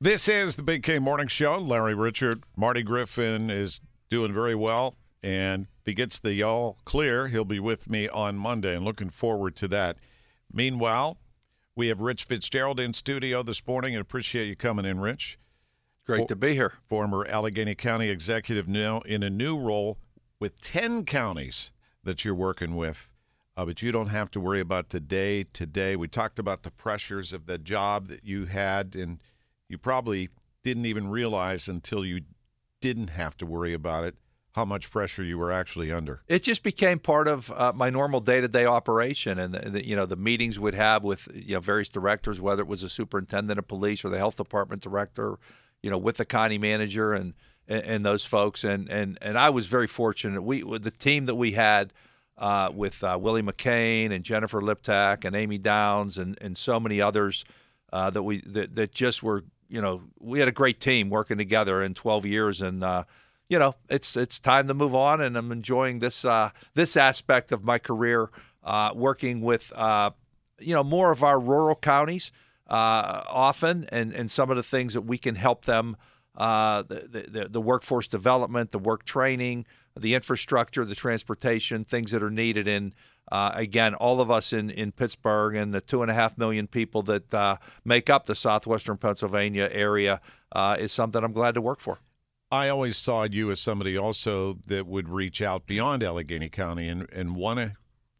This is the Big K Morning Show. Larry Richert, Marty Griffin is doing very well, and if he gets the all clear, he'll be with me on Monday, and looking forward to that. Meanwhile, we have Rich Fitzgerald in studio this morning, and appreciate you coming in, Rich. Great For- to be here. Former Allegheny County executive, now in a new role with 10 counties that you're working with. Uh, but you don't have to worry about the day to day. We talked about the pressures of the job that you had, and you probably didn't even realize until you didn't have to worry about it how much pressure you were actually under. It just became part of uh, my normal day-to-day operation, and the, the, you know the meetings we'd have with you know various directors, whether it was a superintendent of police or the health department director, you know, with the county manager and and, and those folks, and and and I was very fortunate. We the team that we had. Uh, with uh, Willie McKain and Jennifer Liptak and Amie Downs and, and so many others uh, that we that, that just were you know we had a great team working together in 12 years and uh, you know it's it's time to move on and I'm enjoying this uh, this aspect of my career uh, working with uh, you know more of our rural counties uh, often and and some of the things that we can help them uh, the, the the workforce development the work training the infrastructure the transportation things that are needed in uh, again, all of us in, in Pittsburgh and the two and a half million people that uh, make up the southwestern Pennsylvania area uh, is something I'm glad to work for. I always saw you as somebody also that would reach out beyond Allegheny County and, and want to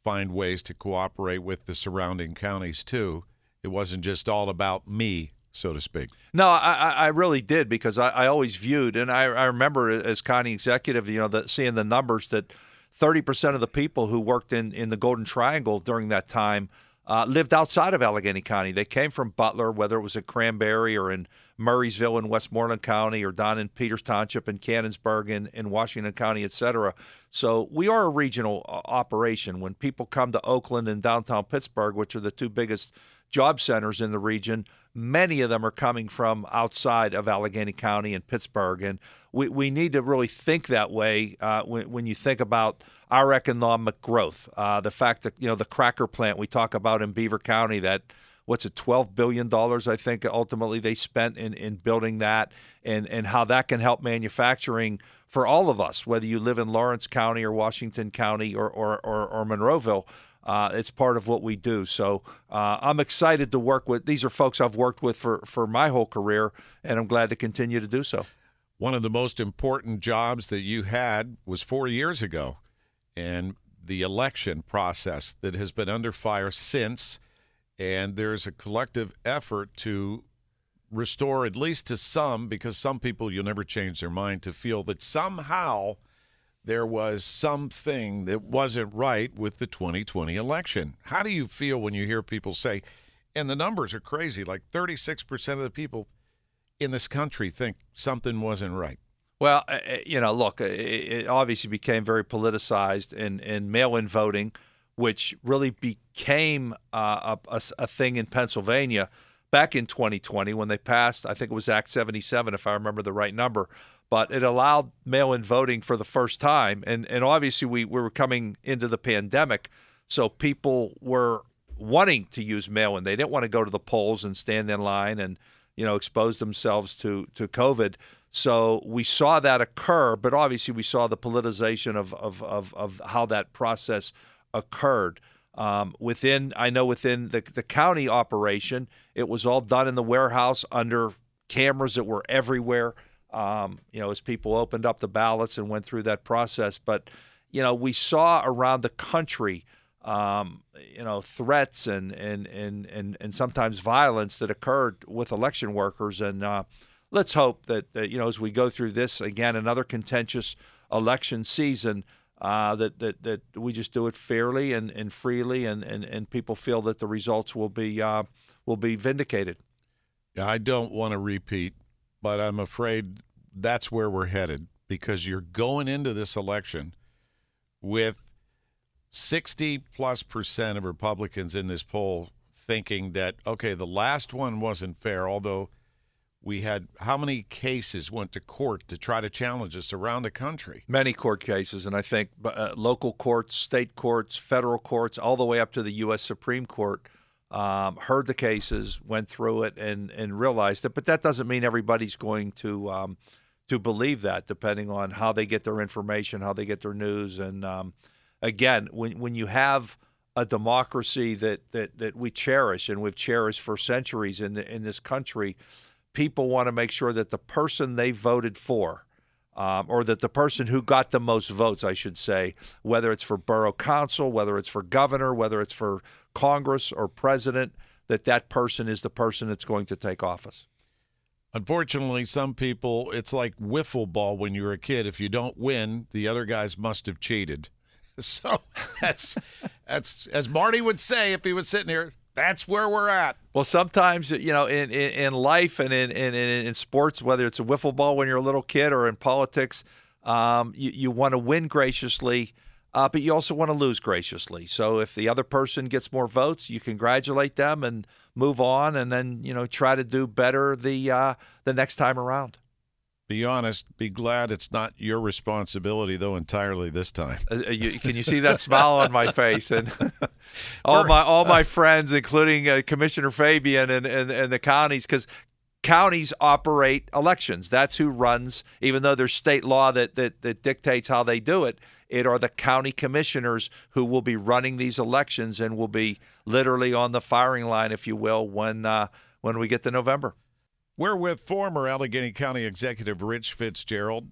find ways to cooperate with the surrounding counties too. It wasn't just all about me, so to speak. No, I, I really did because I, I always viewed, and I, I remember as county executive, you know, the, seeing the numbers that 30% of the people who worked in, in the Golden Triangle during that time uh, lived outside of Allegheny County. They came from Butler, whether it was at Cranberry or in Murrysville in Westmoreland County or down in Peters Township in Canonsburg in, in Washington County, et cetera. So we are a regional uh, operation. When people come to Oakland and downtown Pittsburgh, which are the two biggest job centers in the region, many of them are coming from outside of Allegheny County and Pittsburgh. And we, we need to really think that way uh, when, when you think about our economic growth. Uh, the fact that, you know, the cracker plant we talk about in Beaver County, that what's it, $12 billion, I think, ultimately they spent in, in building that and, and how that can help manufacturing for all of us, whether you live in Lawrence County or Washington County or, or, or, or Monroeville. Uh, it's part of what we do. So uh, I'm excited to work with. These are folks I've worked with for, for my whole career, and I'm glad to continue to do so. One of the most important jobs that you had was four years ago, and the election process that has been under fire since. And there's a collective effort to restore, at least to some, because some people you'll never change their mind, to feel that somehow there was something that wasn't right with the 2020 election. How do you feel when you hear people say, and the numbers are crazy, like 36% of the people in this country think something wasn't right? Well, uh, uh, you know, look, it, it obviously became very politicized in, in mail in voting, which really became uh, a, a thing in Pennsylvania back in 2020 when they passed, I think it was Act 77, if I remember the right number, but it allowed mail-in voting for the first time. And and obviously we, we were coming into the pandemic, so people were wanting to use mail-in. They didn't want to go to the polls and stand in line and you know expose themselves to to COVID. So we saw that occur, but obviously we saw the politicization of of of, of how that process occurred. Um, within, I know within the, the county operation, it was all done in the warehouse under cameras that were everywhere. Um, you know, as people opened up the ballots and went through that process. But, you know, we saw around the country, um, you know, threats and, and, and, and, and sometimes violence that occurred with election workers. And uh, let's hope that, that, you know, as we go through this, again, another contentious election season, uh, that, that that we just do it fairly and, and freely, and, and, and people feel that the results will be uh, will be vindicated. I don't want to repeat, but I'm afraid that's where we're headed because you're going into this election with 60 plus percent of Republicans in this poll thinking that okay, the last one wasn't fair, although we had how many cases went to court to try to challenge us around the country? Many court cases, and I think uh, local courts, state courts, federal courts, all the way up to the U.S. Supreme Court. Um, heard the cases, went through it, and and realized it. But that doesn't mean everybody's going to um, to believe that, depending on how they get their information, how they get their news. And um, again, when when you have a democracy that, that that we cherish and we've cherished for centuries in the, in this country, people want to make sure that the person they voted for, um, or that the person who got the most votes, I should say, whether it's for borough council, whether it's for governor, whether it's for Congress or president, that that person is the person that's going to take office. Unfortunately, some people, it's like wiffle ball when you were a kid. If you don't win, the other guys must have cheated. So that's that's as Marty would say if he was sitting here. That's where we're at. Well, sometimes you know, in, in, in life and in, in in sports, whether it's a wiffle ball when you're a little kid or in politics, um, you you want to win graciously, uh, but you also want to lose graciously. So if the other person gets more votes, you congratulate them and move on, and then you know try to do better the uh, the next time around. Be honest. Be glad it's not your responsibility, though, entirely this time. Uh, you, can you see that smile on my face? And all my all my friends, including uh, Commissioner Fabian and and, and the counties, because counties operate elections. That's who runs. Even though there's state law that, that that dictates how they do it, it are the county commissioners who will be running these elections and will be literally on the firing line, if you will, when uh, when we get to November. We're with former Allegheny County Executive Rich Fitzgerald.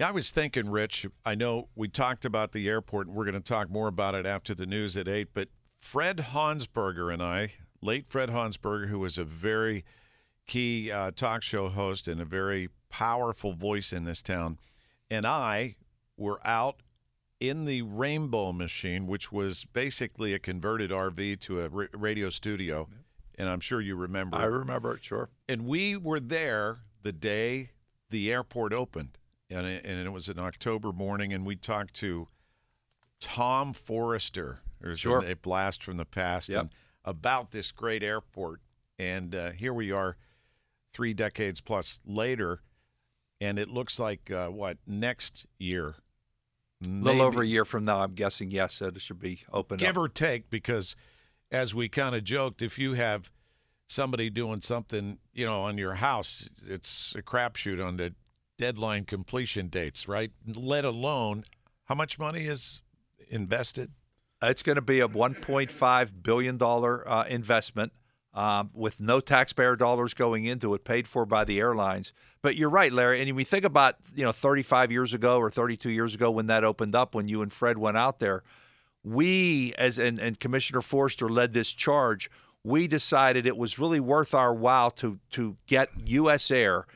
Yeah, I was thinking, Rich, I know we talked about the airport, and we're going to talk more about it after the news at 8, but Fred Honsberger and I, late Fred Honsberger, who was a very key uh, talk show host and a very powerful voice in this town, and I were out in the Rainbow Machine, which was basically a converted RV to a radio studio and I'm sure you remember. I remember it, sure. And we were there the day the airport opened, and it, and it was an October morning, and we talked to Tom Foerster. There's sure. a, blast from the past yep. and about this great airport. And uh, here we are, three decades plus later, and it looks like uh, what next year. A little over a year from now, I'm guessing. Yes, it should be open. Give up. or take, because as we kind of joked, if you have somebody doing something, you know, on your house, it's a crapshoot on the deadline completion dates, right? Let alone how much money is invested. It's going to be a 1.5 billion dollar uh, investment. Um, with no taxpayer dollars going into it, paid for by the airlines. But you're right, Larry. And we think about you know 35 years ago or 32 years ago when that opened up, when you and Fred went out there we as and, and Commissioner Foerster led this charge. We decided it was really worth our while to to get U.S. Air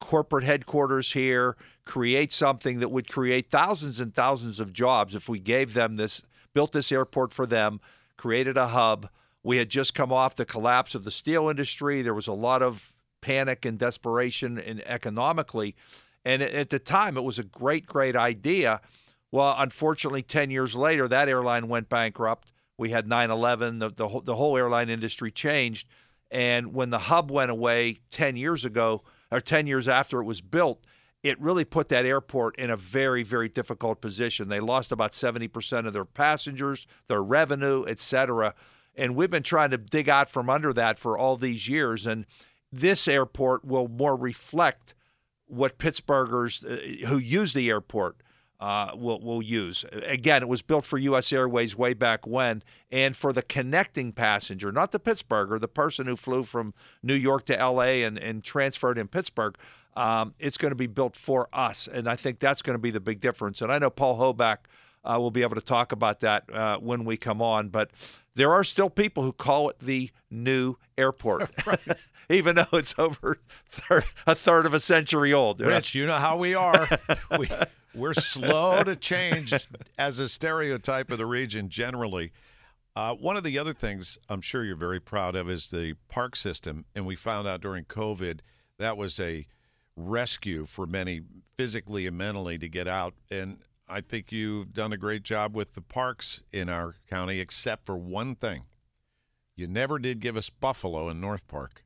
corporate headquarters here, create something that would create thousands and thousands of jobs if we gave them this, built this airport for them, created a hub. We had just come off the collapse of the steel industry. There was a lot of panic and desperation and economically. And at the time, it was a great, great idea. Well, unfortunately, 10 years later, that airline went bankrupt. We had 9 11, the, the, the whole airline industry changed. And when the hub went away 10 years ago, or 10 years after it was built, it really put that airport in a very, very difficult position. They lost about 70% of their passengers, their revenue, et cetera. And we've been trying to dig out from under that for all these years. And this airport will more reflect what Pittsburghers uh, who use the airport uh, will will use. Again, it was built for U.S. Airways way back when, and for the connecting passenger, not the Pittsburgher, the person who flew from New York to L.A. and and transferred in Pittsburgh. Um, it's going to be built for us, and I think that's going to be the big difference. And I know Paul Hoback uh, will be able to talk about that uh, when we come on, but there are still people who call it the new airport. even though it's over thir- a third of a century old. Rich, you know how we are. we, we're slow to change as a stereotype of the region generally. Uh, one of the other things I'm sure you're very proud of is the park system. And we found out during COVID that was a rescue for many physically and mentally to get out. And I think you've done a great job with the parks in our county, except for one thing. You never did give us Buffalo in North Park.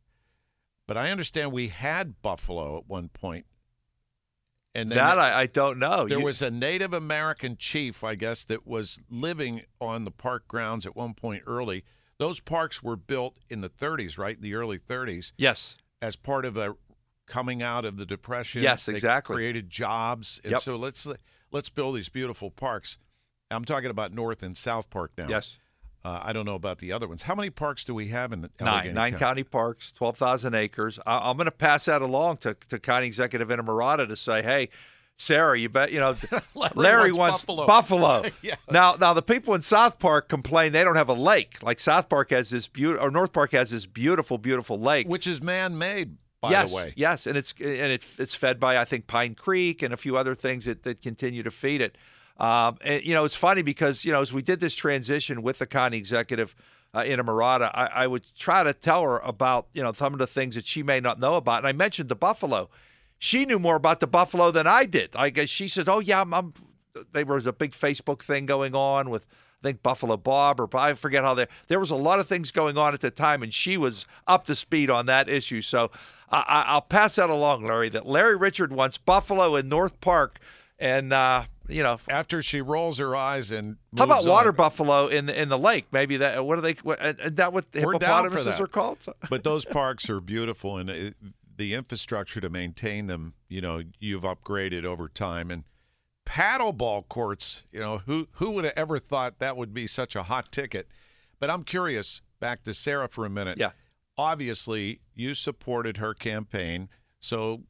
But I understand we had buffalo at one point. And that I, I, don't know. There you... was a Native American chief, I guess, that was living on the park grounds at one point early. Those parks were built in the 30s, right? The early 30s. Yes. As part of a coming out of the depression. Yes, they exactly. Created jobs, and yep. so let's let's build these beautiful parks. I'm talking about North and South Park now. Yes. Uh, I don't know about the other ones. How many parks do we have in Allegheny nine? Nine county, county parks, twelve thousand acres. I, am going to pass that along to, to county executive Innamorato to say, hey, Sara, you bet you know Larry, Larry, wants, Buffalo. Buffalo. yeah. Now, now the people in South Park complain they don't have a lake. Like South Park has this beautiful, or North Park has this beautiful, beautiful lake, which is man-made. By yes, the way, yes, and it's and it, it's fed by I think Pine Creek and a few other things that, that continue to feed it. Um, and, you know, it's funny because, you know, as we did this transition with the county executive uh, Innamorato, I, I would try to tell her about, you know, some of the things that she may not know about. And I mentioned the buffalo. She knew more about the buffalo than I did. I guess she said, oh, yeah, I'm, I'm there was a big Facebook thing going on with I think Buffalo Bob or I forget how there there was a lot of things going on at the time, and she was up to speed on that issue. So I, will pass that along, Larry. That Larry Richert wants Buffalo in North Park, and uh, you know, after she rolls her eyes and how about water on. buffalo in the in the lake? Maybe that. What are they? What, uh, is that what hippopotamuses are called? but those parks are beautiful, and it, the infrastructure to maintain them, you know, you've upgraded over time. And paddleball courts, you know, who who would have ever thought that would be such a hot ticket? But I'm curious. Back to Sara for a minute. Yeah. Obviously, you supported her campaign, so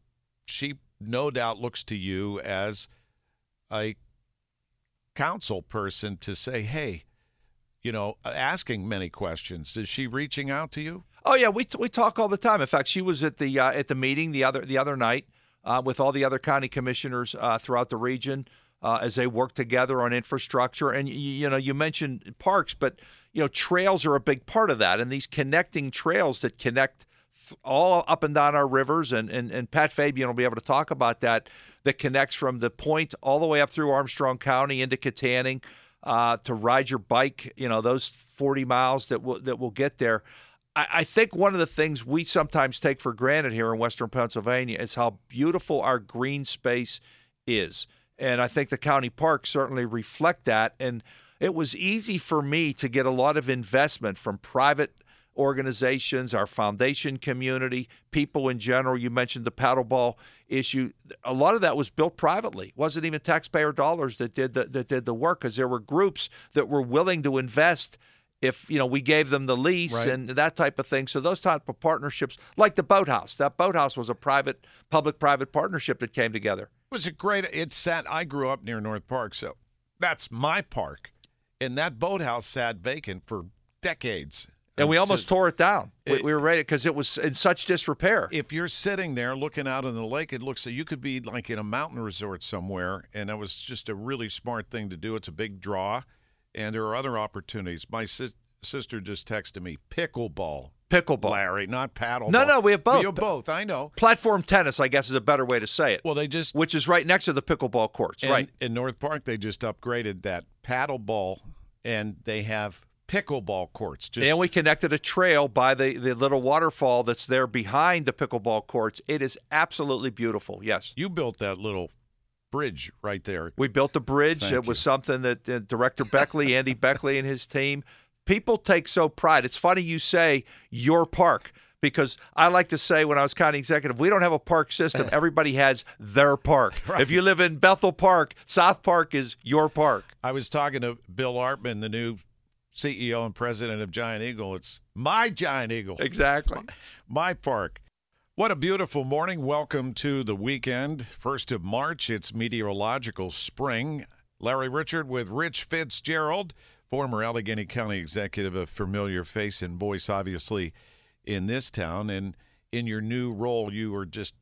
she no doubt looks to you as a council person to say, hey, you know, asking many questions. Is she reaching out to you? Oh yeah, we we talk all the time. In fact, she was at the uh, at the meeting the other the other night uh, with all the other county commissioners uh, throughout the region uh, as they work together on infrastructure. And you, you know, you mentioned parks, but you know, trails are a big part of that, and these connecting trails that connect all up and down our rivers, and, and, and Pat Fabian will be able to talk about that, that connects from the point all the way up through Armstrong County into Kittanning uh, to ride your bike, you know, those 40 miles that will, that will get there. I, I think one of the things we sometimes take for granted here in Western Pennsylvania is how beautiful our green space is. And I think the county parks certainly reflect that. And it was easy for me to get a lot of investment from private organizations, our foundation community, people in general. You mentioned the paddleball issue. A lot of that was built privately. It wasn't even taxpayer dollars that did the, that did the work because there were groups that were willing to invest if you know we gave them the lease right. and that type of thing. So those type of partnerships, like the boathouse, that boathouse was a private, public-private partnership that came together. It was a great. It sat. I grew up near North Park, so that's my park, and that boathouse sat vacant for decades. And we almost to, tore it down. It, we, were ready because it was in such disrepair. If you're sitting there looking out on the lake, it looks like you could be like in a mountain resort somewhere. And that was just a really smart thing to do. It's a big draw, and there are other opportunities. My si- sister just texted me pickleball. Pickleball, Larry, not paddle. No, no, we have both. We have both. I know. Platform tennis, I guess, is a better way to say it. Well, they just which is right next to the pickleball courts, and, right? In North Park, they just upgraded that paddleball, and they have pickleball courts. Just... And we connected a trail by the, the little waterfall that's there behind the pickleball courts. It is absolutely beautiful. Yes. You built that little bridge right there. We built a bridge. Thank it was something that uh, Director Baechle, Andy Baechle, and his team. People take so pride. It's funny you say your park because I like to say when I was county executive, we don't have a park system. Everybody has their park. If you live in Bethel Park, South Park is your park. I was talking to Bill Artman, the new CEO and president of Giant Eagle. It's my Giant Eagle. Exactly. My park. What a beautiful morning. Welcome to the weekend. First of March, it's meteorological spring. Larry Richert with Rich Fitzgerald, former Allegheny County executive, a familiar face and voice, obviously, in this town. And in your new role, you are just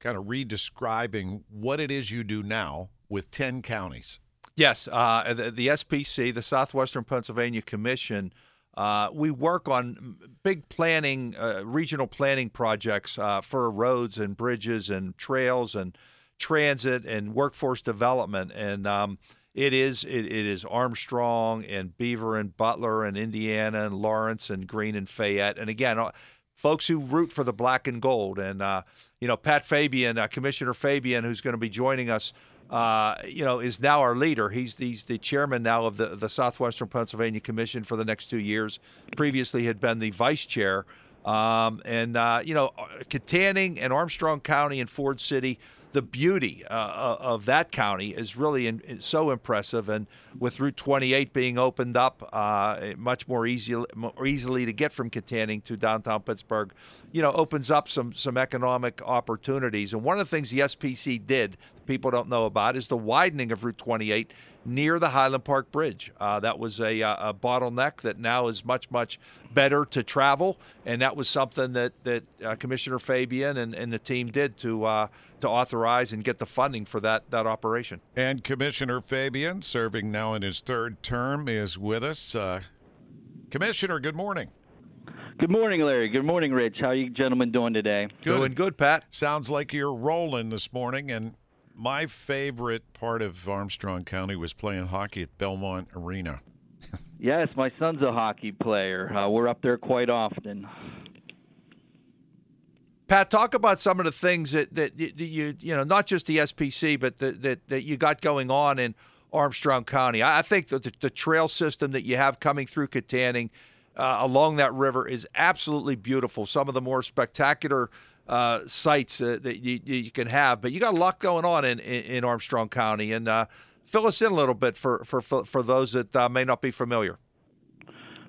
kind of redescribing what it is you do now with 10 counties. Yes, uh, the, the, SPC, the Southwestern Pennsylvania Commission, uh, we work on big planning, uh, regional planning projects uh, for roads and bridges and trails and transit and workforce development. And um, it is it, it is Armstrong and Beaver and Butler and Indiana and Lawrence and Greene and Fayette. And again, uh, folks who root for the black and gold. And uh, you know, Pat Fabian, Commissioner Fabian, who's going to be joining us uh, you know, is now our leader. He's, he's the chairman now of the, the Southwestern Pennsylvania Commission for the next two years. Previously had been the vice chair. Um, and, uh, you know, Kittanning and Armstrong County and Ford City – the beauty uh, uh, of that county is really in, so impressive. And with Route 28 being opened up, uh, much more more easily to get from Kittanning to downtown Pittsburgh, you know, opens up some some economic opportunities. And one of the things the SPC did, people don't know about, is the widening of Route 28 near the Highland Park Bridge. Uh, that was a, uh, a, bottleneck that now is much, much better to travel, and that was something that that uh, Commissioner Fabian and, and the team did to uh, to authorize and get the funding for that that operation. And Commissioner Fabian, serving now in his third term, is with us. Uh, Commissioner, good morning. Good morning, Larry. Good morning, Rich. How are you gentlemen doing today? Good. Doing good, Pat. Sounds like you're rolling this morning, and my favorite part of Armstrong County was playing hockey at Belmont Arena. yes, my son's a hockey player. Uh, we're up there quite often. Pat, talk about some of the things that, that you you know not just the SPC, but that that, that you got going on in Armstrong County. I think that the, the trail system that you have coming through Kittanning uh, along that river is absolutely beautiful. Some of the more spectacular uh, sites uh, that you, you, can have. But you got a lot going on in, in, in Armstrong County, and uh, fill us in a little bit for for for those that uh, may not be familiar.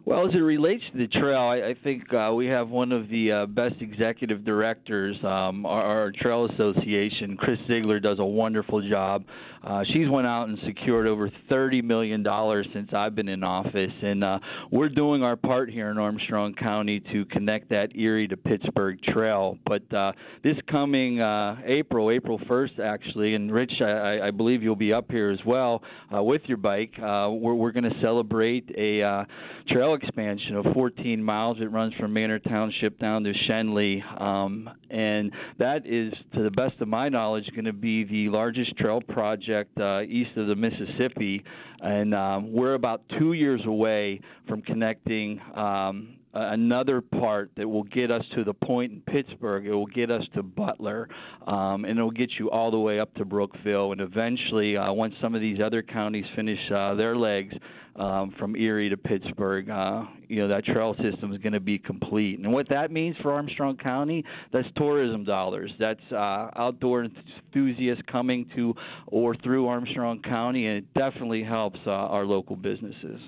Well, as it relates to the trail, I, I think uh, we have one of the uh, best executive directors. Um, our, our, Trail Association, Chris Ziegler, does a wonderful job. Uh, she's went out and secured over $30 million since I've been in office, and uh, we're doing our part here in Armstrong County to connect that Erie to Pittsburgh Trail. But uh, this coming uh, April, April 1st, actually, and Rich, I, I believe you'll be up here as well with your bike. we're we're going to celebrate a trail trail expansion of 14 miles. It runs from Manor Township down to Schenley, um, and that is, to the best of my knowledge, going to be the largest trail project uh, east of the Mississippi. And um, we're about two years away from connecting. Um, another part that will get us to the point in Pittsburgh. It will get us to Butler, um, and it will get you all the way up to Brookville. And eventually, uh, once some of these other counties finish uh, their legs, um, from Erie to Pittsburgh, uh, you know that trail system is going to be complete. And what that means for Armstrong County, that's tourism dollars. That's uh, outdoor enthusiasts coming to or through Armstrong County, and it definitely helps uh, our local businesses.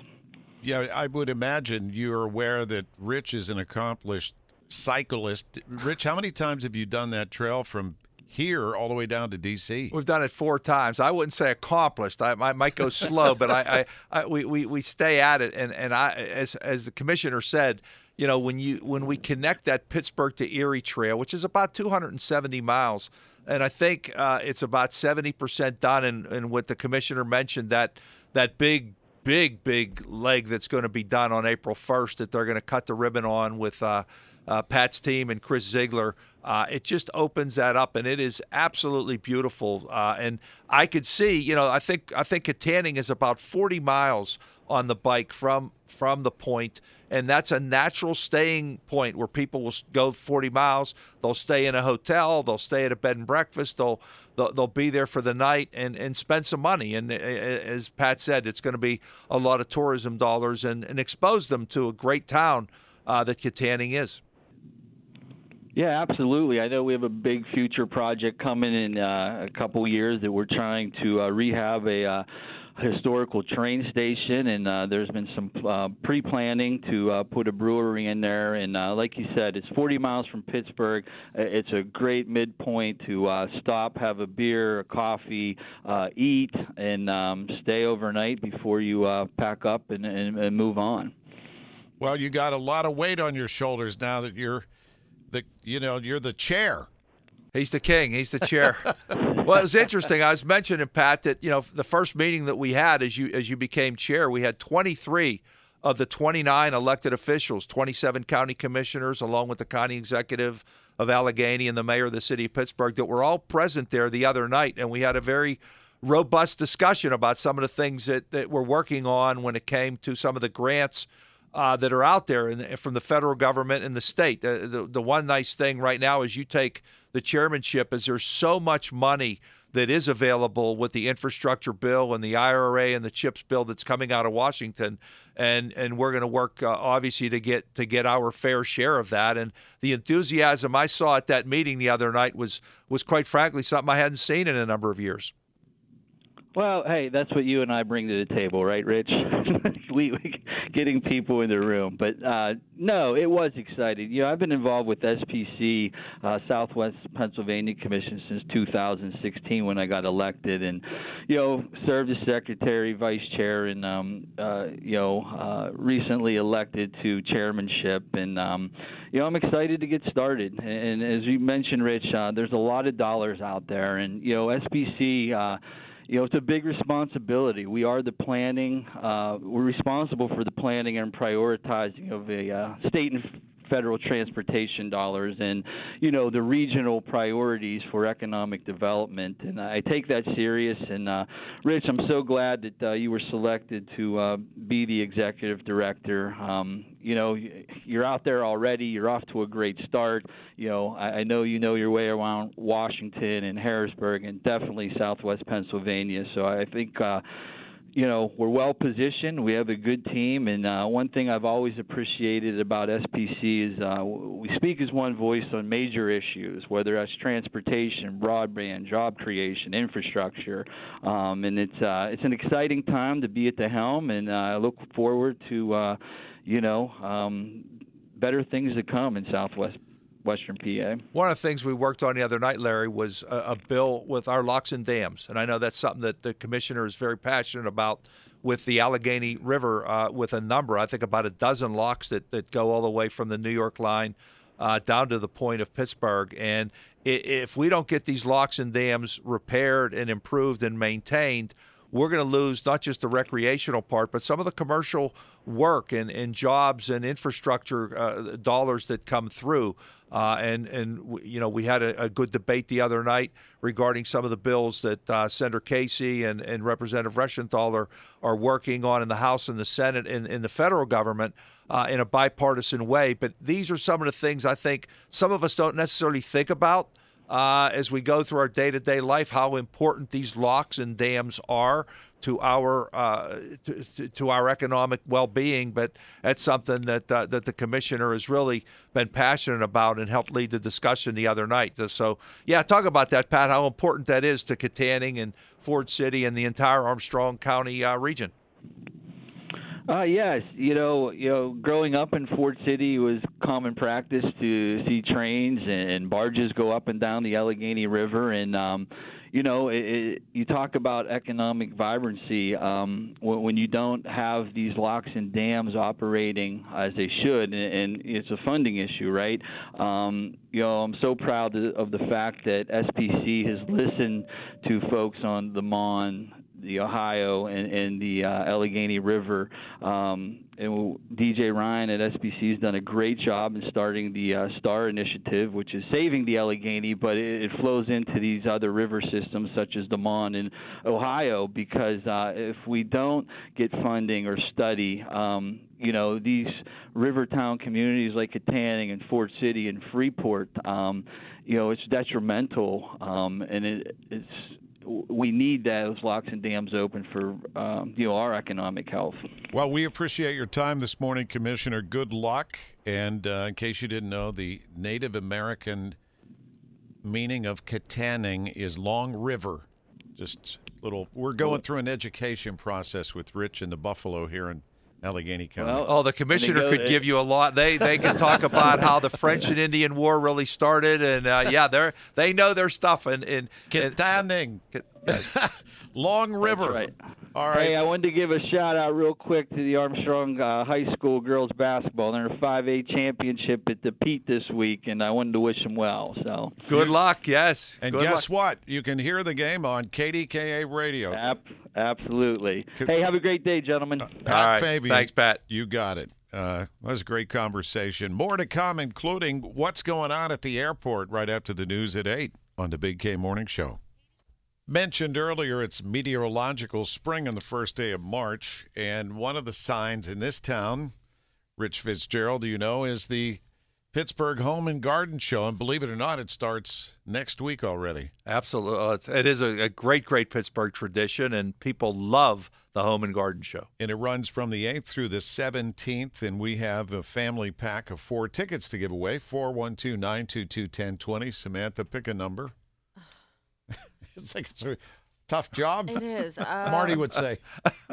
Yeah, I would imagine you're aware that Rich is an accomplished cyclist. Rich, how many times have you done that trail from here all the way down to D.C. We've done it four times. I wouldn't say accomplished. I, I might go slow, but I, I, I, we, we, we stay at it. And, and I, as, as the commissioner said, you know, when you when we connect that Pittsburgh to Erie trail, which is about 270 miles, and I think uh, it's about 70% done. And, and what the commissioner mentioned that that big big big leg that's going to be done on April 1st that they're going to cut the ribbon on with. Uh, uh, Pat's team and Chris Ziegler. Uh, it just opens that up, and it is absolutely beautiful. Uh, and I could see, you know, I think I think Kittanning is about 40 miles on the bike from from the point, and that's a natural staying point where people will go 40 miles. They'll stay in a hotel, they'll stay at a bed and breakfast, they'll they'll, they'll be there for the night and and spend some money. And as Pat said, it's going to be a lot of tourism dollars and and expose them to a great town uh, that Kittanning is. Yeah, absolutely. I know we have a big future project coming in uh, a couple years that we're trying to uh, rehab a uh, historical train station, and uh, there's been some uh, pre-planning to uh, put a brewery in there. And uh, like you said, it's 40 miles from Pittsburgh. It's a great midpoint to uh, stop, have a beer, a coffee, uh, eat, and um, stay overnight before you uh, pack up and, and, and move on. Well, you got a lot of weight on your shoulders now that you're the you know you're the chair. He's the king. He's the chair. well, it was interesting. I was mentioning Pat that you know the first meeting that we had as you as you became chair, we had 23 of the 29 elected officials, 27 county commissioners, along with the county executive of Allegheny and the mayor of the city of Pittsburgh, that were all present there the other night, and we had a very robust discussion about some of the things that, that we're working on when it came to some of the grants uh, that are out there in, from the federal government and the state. The, the, the one nice thing right now is you take the chairmanship is there's so much money that is available with the infrastructure bill and the IRA and the CHIPS bill that's coming out of Washington, and and we're going to work uh, obviously to get to get our fair share of that. And the enthusiasm I saw at that meeting the other night was was quite frankly something I hadn't seen in a number of years. Well, hey, that's what you and I bring to the table, right, Rich? we, we getting people in the room. But uh, no, it was exciting. You know, I've been involved with SPC, uh, Southwest Pennsylvania Commission, since 2016 when I got elected, and you know, served as secretary, vice chair, and um, uh, you know, uh, recently elected to chairmanship. And um, you know, I'm excited to get started. And as you mentioned, Rich, uh, there's a lot of dollars out there, and you know, SPC. You know, it's a big responsibility. We are the planning. Uh, we're responsible for the planning and prioritizing of a uh, state and federal transportation dollars and you know the regional priorities for economic development. And I take that serious. And uh, Rich I'm so glad that uh, you were selected to uh, be the executive director. Um, you know you're out there already. You're off to a great start. You know I, I know you know your way around Washington and Harrisburg and definitely Southwest Pennsylvania. So I think uh, you know we're well positioned. We have a good team, and uh, one thing I've always appreciated about SPC is uh, we speak as one voice on major issues, whether that's transportation, broadband, job creation, infrastructure, um, and it's uh, it's an exciting time to be at the helm, and uh, I look forward to uh, you know um, better things to come in Southwest Western PA. One of the things we worked on the other night, Larry, was a, a, bill with our locks and dams, and I know that's something that the commissioner is very passionate about with the Allegheny River, uh, with a number, I think about a dozen locks that, that go all the way from the New York line uh, down to the point of Pittsburgh. And if we don't get these locks and dams repaired and improved and maintained, we're going to lose not just the recreational part, but some of the commercial work and, and jobs and infrastructure uh, dollars that come through. Uh, and and you know we had a, a, good debate the other night regarding some of the bills that uh, Senator Casey and, and Representative Reschenthaler are, are working on in the House and the Senate and in the federal government uh, in a bipartisan way. But these are some of the things I think some of us don't necessarily think about uh, as we go through our day to day life how important these locks and dams are to our uh, to, to, our economic well-being, but that's something that uh, that the commissioner has really been passionate about and helped lead the discussion the other night. So, yeah, talk about that, Pat. How important that is to Kittanning and Ford City and the entire Armstrong County uh, region. Uh, yes, you know, you know, growing up in Ford City it was common practice to see trains and barges go up and down the Allegheny River, and um, you know, it, it, you talk about economic vibrancy um, when, when you don't have these locks and dams operating as they should, and, and it's a funding issue, right? Um, you know, I'm so proud of the fact that SPC has listened to folks on the Mon the Ohio and, and the uh, Allegheny River. Um, and DJ Ryan at SPC has done a great job in starting the uh, STAR initiative, which is saving the Allegheny, but it, it flows into these other river systems such as the Mon in Ohio. Because uh, if we don't get funding or study, um, you know, these river town communities like Kittanning and Ford City and Freeport, um, you know, it's detrimental, um, and it, it's we need those locks and dams open for um, you know our economic health. Well, we appreciate your time this morning, Commissioner. Good luck. And uh, in case you didn't know, the Native American meaning of Kittanning is Long River. Just little. We're going through an education process with Rich and the Buffalo here in Allegheny County. Well, Oh, the commissioner go- could give you a lot. They they can talk about how the French and Indian War really started, and uh, yeah, they're they know their stuff. And and, and Kittanning. Long River. right. All right. Hey, I wanted to give a shout out real quick to the Armstrong uh, High School girls basketball. They're in a 5A championship at the Pete this week, and I wanted to wish them well. So, good luck. Yes, and good guess luck. what? You can hear the game on KDKA radio. ap- absolutely. Could- Hey, have a great day, gentlemen. Pat All right. Fabian. Thanks, Pat. You got it. Uh, that was a great conversation. More to come, including what's going on at the airport right after the news at 8 on the Big K Morning Show. Mentioned earlier, it's meteorological spring on the first day of March, and one of the signs in this town, Rich Fitzgerald, you know, is the Pittsburgh Home and Garden Show. And believe it or not, it starts next week already. Absolutely, uh, it's- a, great, great Pittsburgh tradition, and people love the Home and Garden Show. and it runs from the 8th through the 17th and we have a family pack of four tickets to give away 412-922-1020 samantha pick a number it's like it's a tough job It is. Uh, marty would say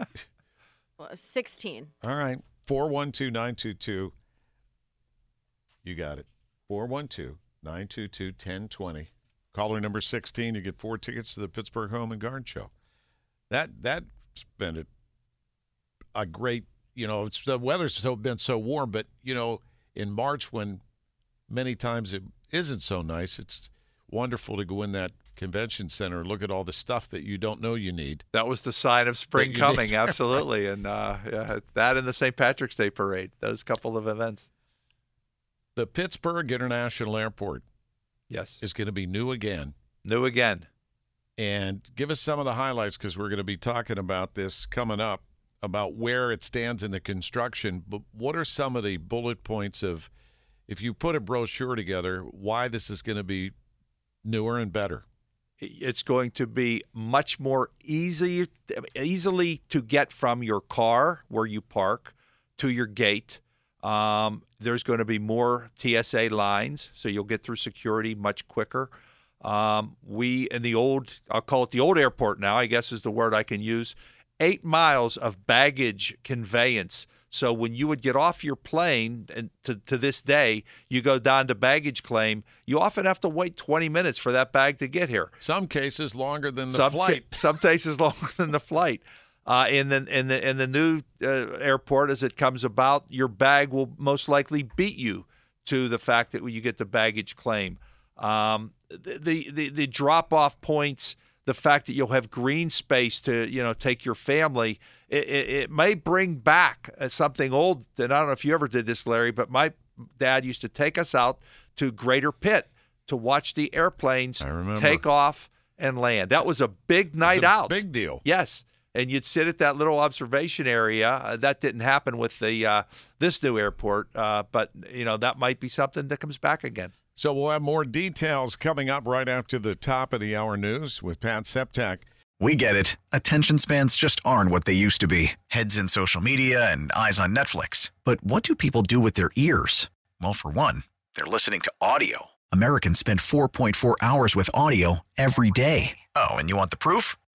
well, 16. all right 412-922 you got it 412-922-1020 caller number 16 you get four tickets to the pittsburgh home and garden show that that's been a, a great you know it's the weather's so been so warm but you know in march when many times it isn't so nice it's wonderful to go in that convention center look at all the stuff that you don't know you need That was the sign of spring coming, absolutely, and uh, yeah, that and the St. Patrick's Day parade. Those couple of events. the pittsburgh international airport Yes, is going to be new again new again. and give us some of the highlights because we're going to be talking about this coming up about where it stands in the construction. But what are some of the bullet points of, if you put a brochure together, why this is going to be newer and better? It's going to be much more easy easily to get from your car where you park to your gate. Um, there's going to be more tsa lines so you'll get through security much quicker. Um, we in the old i'll call it the old airport now i guess is the word i can use eight miles of baggage conveyance so when you would get off your plane and to, to this day you go down to baggage claim you often have to wait 20 minutes for that bag to get here Some cases longer than the some flight. ca- some cases longer than the flight. Uh, in the in the in the new uh, airport, as it comes about, your bag will most likely beat you to the fact that you get the baggage claim. Um, the the the, the drop off points, the fact that you'll have green space to you know take your family. It, it, it may bring back uh, something old. And I don't know if you ever did this, Larry, but my dad used to take us out to Greater Pitt to watch the airplanes take off and land. That was a big night a out. Big deal. Yes, and you'd sit at that little observation area. Uh, that didn't happen with the uh, this new airport, uh, but you know that might be something that comes back again. So we'll have more details coming up right after the top of the hour news with Pat Septak. We get it. Attention spans just aren't what they used to be heads in social media and eyes on Netflix. But what do people do with their ears? Well, for one, they're listening to audio. Americans spend 4.4 hours with audio every day. Oh, and you want the proof?